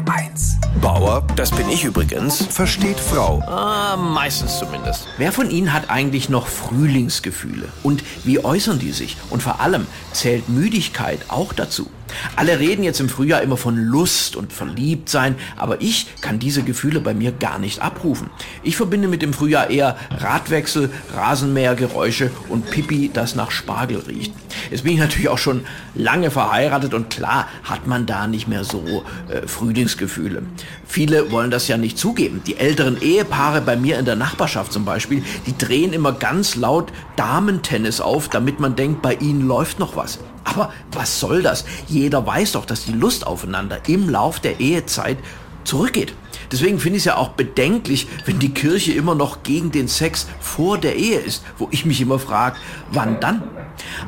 HR1. Bauer, das bin ich übrigens, versteht Frau. Ah, meistens zumindest. Wer von Ihnen hat eigentlich noch Frühlingsgefühle? Und wie äußern die sich? Und vor allem, zählt Müdigkeit auch dazu? Alle reden jetzt im Frühjahr immer von Lust und Verliebtsein, aber ich kann diese Gefühle bei mir gar nicht abrufen. Ich verbinde mit dem Frühjahr eher Radwechsel, Rasenmähergeräusche und Pipi, das nach Spargel riecht. Jetzt bin ich natürlich auch schon lange verheiratet und klar hat man da nicht mehr so äh, Frühlingsgefühle. Viele wollen das ja nicht zugeben. Die älteren Ehepaare bei mir in der Nachbarschaft zum Beispiel, die drehen immer ganz laut Damentennis auf, damit man denkt, bei ihnen läuft noch was. Aber was soll das? Jeder weiß doch, dass die Lust aufeinander im Lauf der Ehezeit zurückgeht. Deswegen finde ich es ja auch bedenklich, wenn die Kirche immer noch gegen den Sex vor der Ehe ist, wo ich mich immer frage, wann dann?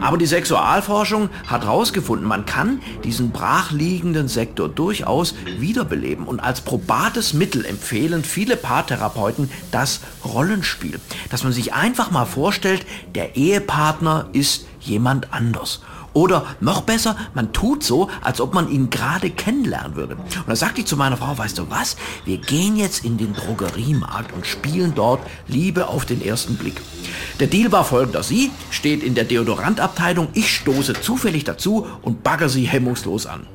Aber die Sexualforschung hat herausgefunden, man kann diesen brachliegenden Sektor durchaus wiederbeleben. Und als probates Mittel empfehlen viele Paartherapeuten das Rollenspiel. Dass man sich einfach mal vorstellt, der Ehepartner ist jemand anders. Oder noch besser, man tut so, als ob man ihn gerade kennenlernen würde. Und da sagte ich zu meiner Frau, weißt du was, wir gehen jetzt in den Drogeriemarkt und spielen dort Liebe auf den ersten Blick. Der Deal war folgender. Sie steht in der Deodorantabteilung, ich stoße zufällig dazu und bagger sie hemmungslos an.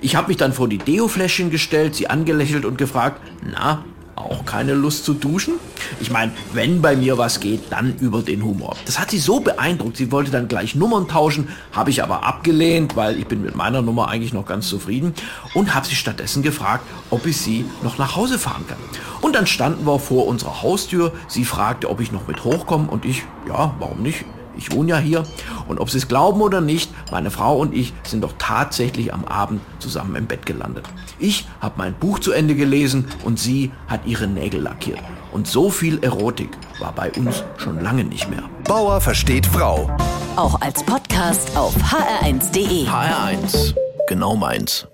Ich habe mich dann vor die Deo-Fläschchen gestellt, sie angelächelt und gefragt, na, auch keine Lust zu duschen? Ich meine, wenn bei mir was geht, dann über den Humor. Das hat sie so beeindruckt, sie wollte dann gleich Nummern tauschen, habe ich aber abgelehnt, weil ich bin mit meiner Nummer eigentlich noch ganz zufrieden und habe sie stattdessen gefragt, ob ich sie noch nach Hause fahren kann. Und dann standen wir vor unserer Haustür, sie fragte, ob ich noch mit hochkomme und ich, ja, warum nicht? Ich wohne ja hier. Und ob Sie es glauben oder nicht, meine Frau und ich sind doch tatsächlich am Abend zusammen im Bett gelandet. Ich habe mein Buch zu Ende gelesen und sie hat ihre Nägel lackiert. Und so viel Erotik war bei uns schon lange nicht mehr. Bauer versteht Frau. Auch als Podcast auf hr1.de. HR1, genau meins.